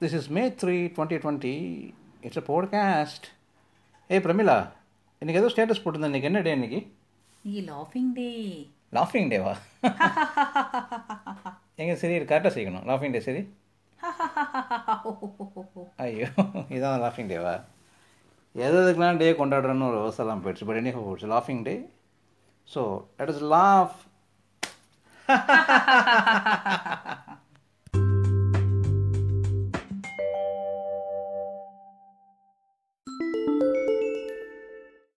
This is May 3, 2020. It's a podcast. ஏய் பிரமிளா இன்னைக்கு ஏதோ ஸ்டேட்டஸ் போட்டிருந்தேன். இன்னைக்கு என்ன டே இன்னைக்கு? லாஃபிங் டே லாஃபிங் டேவா எங்க சரி கரெக்டாக செய்யணும் லாஃபிங் டே சரி? ஐயோ இதான் லாஃபிங் டேவா எது எதுக்கெல்லாம் டே கொண்டாடுறோன்னு ஒரு அவசரம் போயிடுச்சு. பட் என்ன போயிடுச்சு லாஃபிங் day so let us laugh